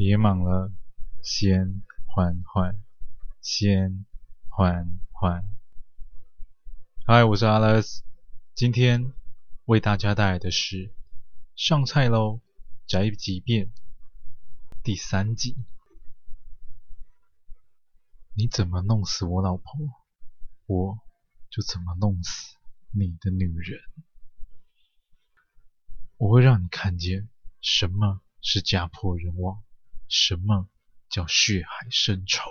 别忙了，先缓缓，先缓缓。嗨，我是 Alex，今天为大家带来的是《上菜喽宅急便》第三集。你怎么弄死我老婆，我就怎么弄死你的女人。我会让你看见什么是家破人亡，什么叫血海深仇。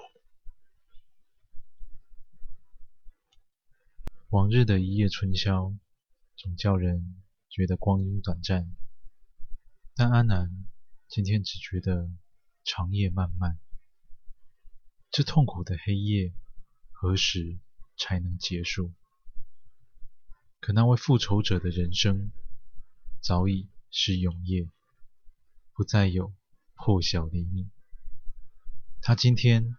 往日的一夜春宵，总叫人觉得光阴短暂，但阿南今天只觉得长夜漫漫。这痛苦的黑夜何时才能结束？可那位复仇者的人生早已是永夜，不再有破晓黎明。他今天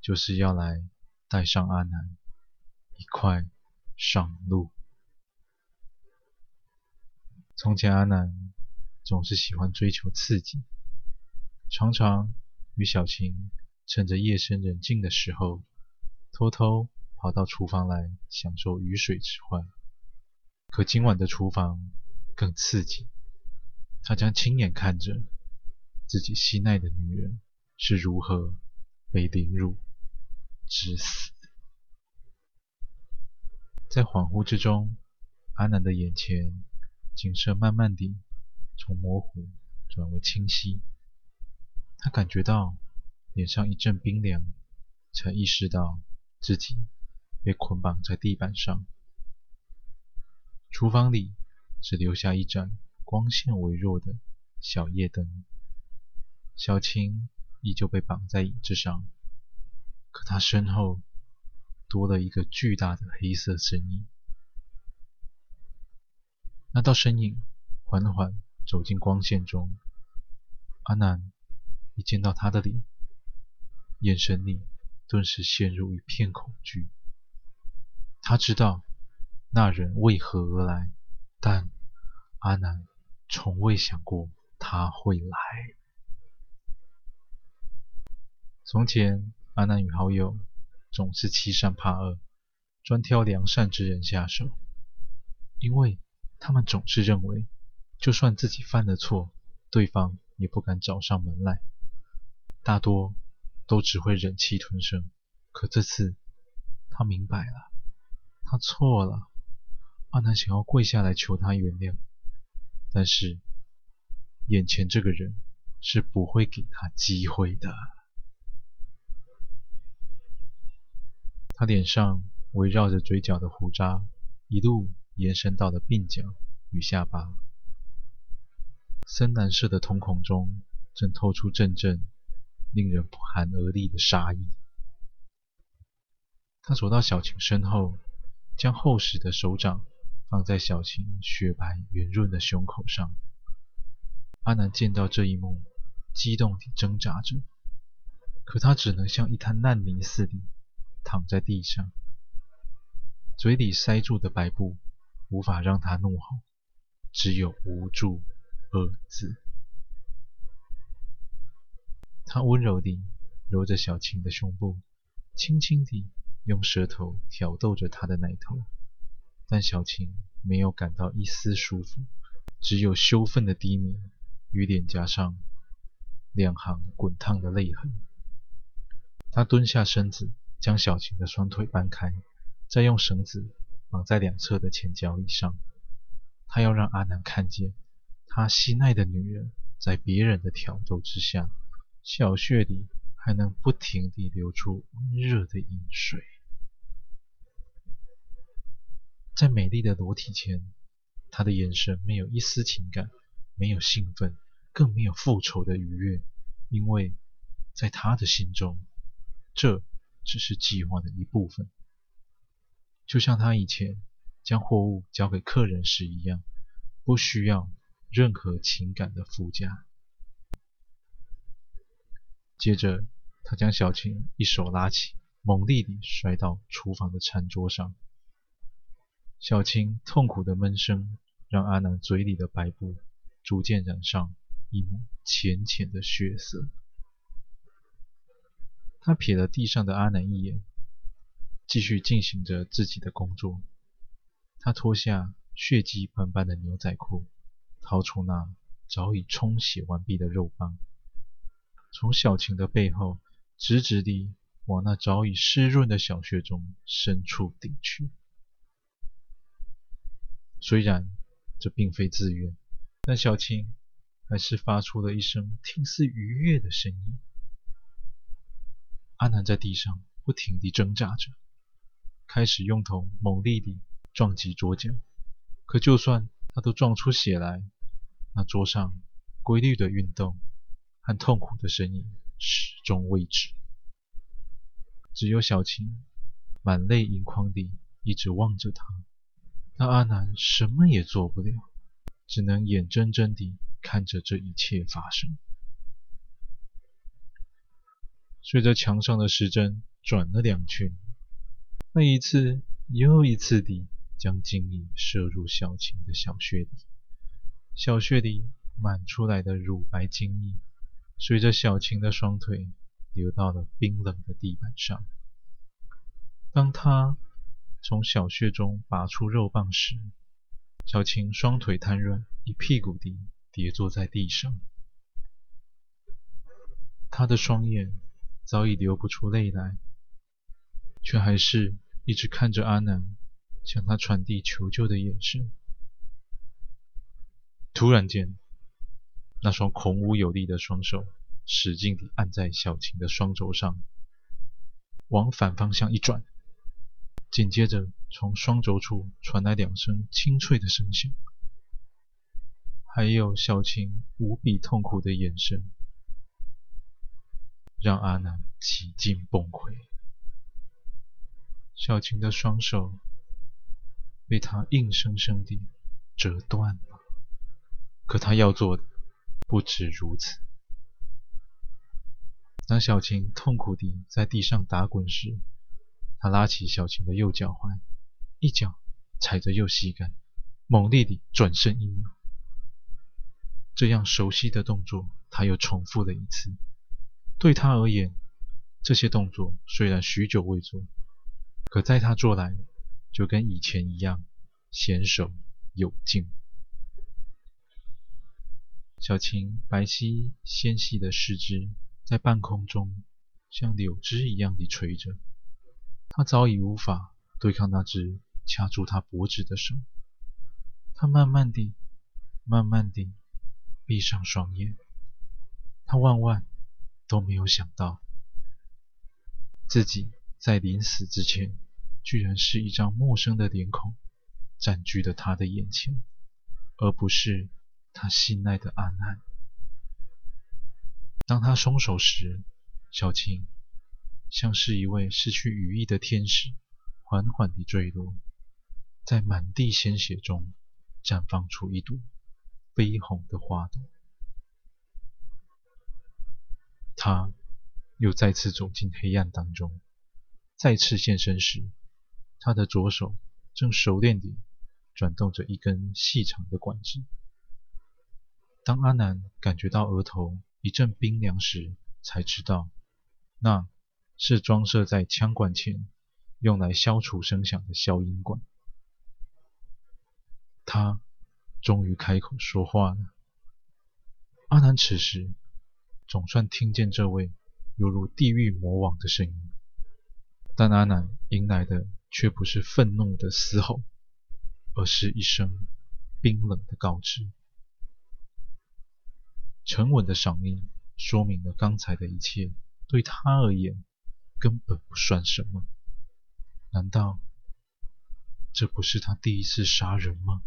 就是要来带上阿南一块上路。从前阿南总是喜欢追求刺激，常常与小晴。趁着夜深人静的时候，偷偷跑到厨房来享受鱼水之欢。可今晚的厨房更刺激，他将亲眼看着自己心爱的女人是如何被凌辱致死。在恍惚之中，阿南的眼前景色慢慢地从模糊转为清晰，他感觉到。脸上一阵冰凉，才意识到自己被捆绑在地板上。厨房里只留下一盏光线微弱的小夜灯，小青依旧被绑在椅子上，可她身后多了一个巨大的黑色身影。那道身影缓缓走进光线中，阿南一见到她的脸。眼神里顿时陷入一片恐惧。他知道那人为何而来，但阿南从未想过他会来。从前，阿南与好友总是欺善怕恶，专挑良善之人下手，因为他们总是认为，就算自己犯了错，对方也不敢找上门来。大多。都只会忍气吞声，可这次他明白了，他错了。阿南想要跪下来求他原谅，但是眼前这个人是不会给他机会的。他脸上围绕着嘴角的胡渣，一路延伸到了鬓角与下巴，深蓝色的瞳孔中正透出阵阵。令人不寒而栗的杀意。他走到小晴身后，将厚实的手掌放在小晴雪白圆润的胸口上。阿南见到这一幕，激动地挣扎着，可他只能像一滩烂泥似的躺在地上，嘴里塞住的白布无法让他怒吼，只有无助二字。他温柔地揉着小晴的胸部，轻轻地用舌头挑逗着她的奶头，但小晴没有感到一丝舒服，只有羞愤的低鸣与脸颊上两行滚烫的泪痕。他蹲下身子，将小晴的双腿搬开，再用绳子绑在两侧的前脚以上。他要让阿南看见，他心爱的女人在别人的挑逗之下。小穴里还能不停地流出温热的淫水，在美丽的裸体前，他的眼神没有一丝情感，没有兴奋，更没有复仇的愉悦，因为在他的心中，这只是计划的一部分，就像他以前将货物交给客人时一样，不需要任何情感的附加。接着，他将小青一手拉起，猛力地摔到厨房的餐桌上。小青痛苦的闷声让阿南嘴里的白布逐渐染上一抹浅浅的血色。他瞥了地上的阿南一眼，继续进行着自己的工作。他脱下血迹斑斑的牛仔裤，掏出那早已冲洗完毕的肉棒，从小晴的背后直直地往那早已湿润的小穴中深处顶去。虽然这并非自愿，但小晴还是发出了一声听似愉悦的声音。阿南在地上不停地挣扎着，开始用头猛力地撞击桌角。可就算他都撞出血来，那桌上规律的运动和痛苦的声音始终未止。只有小晴满泪盈眶地一直望着他，但阿南什么也做不了，只能眼睁睁地看着这一切发生。随着墙上的时针转了两圈，那一次又一次地将精液射入小晴的小穴里，小穴里满出来的乳白精液，随着小晴的双腿流到了冰冷的地板上。当他从小穴中拔出肉棒时，小晴双腿瘫软，一屁股地跌坐在地上，他的双眼。早已流不出泪来，却还是一直看着阿南向他传递求救的眼神。突然间，那双孔武有力的双手使劲地按在小晴的双肘上，往反方向一转，紧接着从双肘处传来两声清脆的声响，还有小晴无比痛苦的眼神。让阿南几近崩溃。小晴的双手被他硬生生地折断了，可他要做的不止如此。当小晴痛苦地在地上打滚时，他拉起小晴的右脚踝，一脚踩着右膝盖，猛烈地转身一扭。这样熟悉的动作，他又重复了一次。对他而言，这些动作虽然许久未做，可在他做来就跟以前一样娴熟有劲。小晴白皙纤细的四肢在半空中像柳枝一样地垂着，他早已无法对抗那只掐住他脖子的手。他慢慢地、慢慢地闭上双眼，他万万。都没有想到，自己在临死之前，居然是一张陌生的脸孔占据了他的眼前，而不是他心爱的阿南。当他松手时，小青像是一位失去羽翼的天使，缓缓地坠落，在满地鲜血中绽放出一朵绯红的花朵。他又再次走进黑暗当中，再次现身时，他的左手正熟练地转动着一根细长的管子。当阿南感觉到额头一阵冰凉时，才知道那是装设在枪管前用来消除声响的消音管。他终于开口说话了。阿南此时。总算听见这位犹如地狱魔王的声音，但阿南迎来的却不是愤怒的嘶吼，而是一声冰冷的告知。沉稳的嗓音说明了刚才的一切对他而言根本不算什么。难道这不是他第一次杀人吗？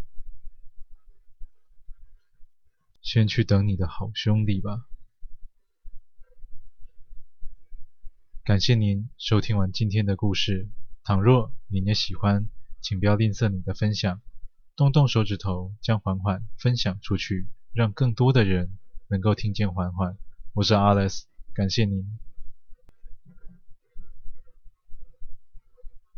先去等你的好兄弟吧。感谢您收听完今天的故事。倘若您也喜欢，请不要吝啬你的分享，动动手指头将缓缓分享出去，让更多的人能够听见缓缓。我是 Alex，感谢您。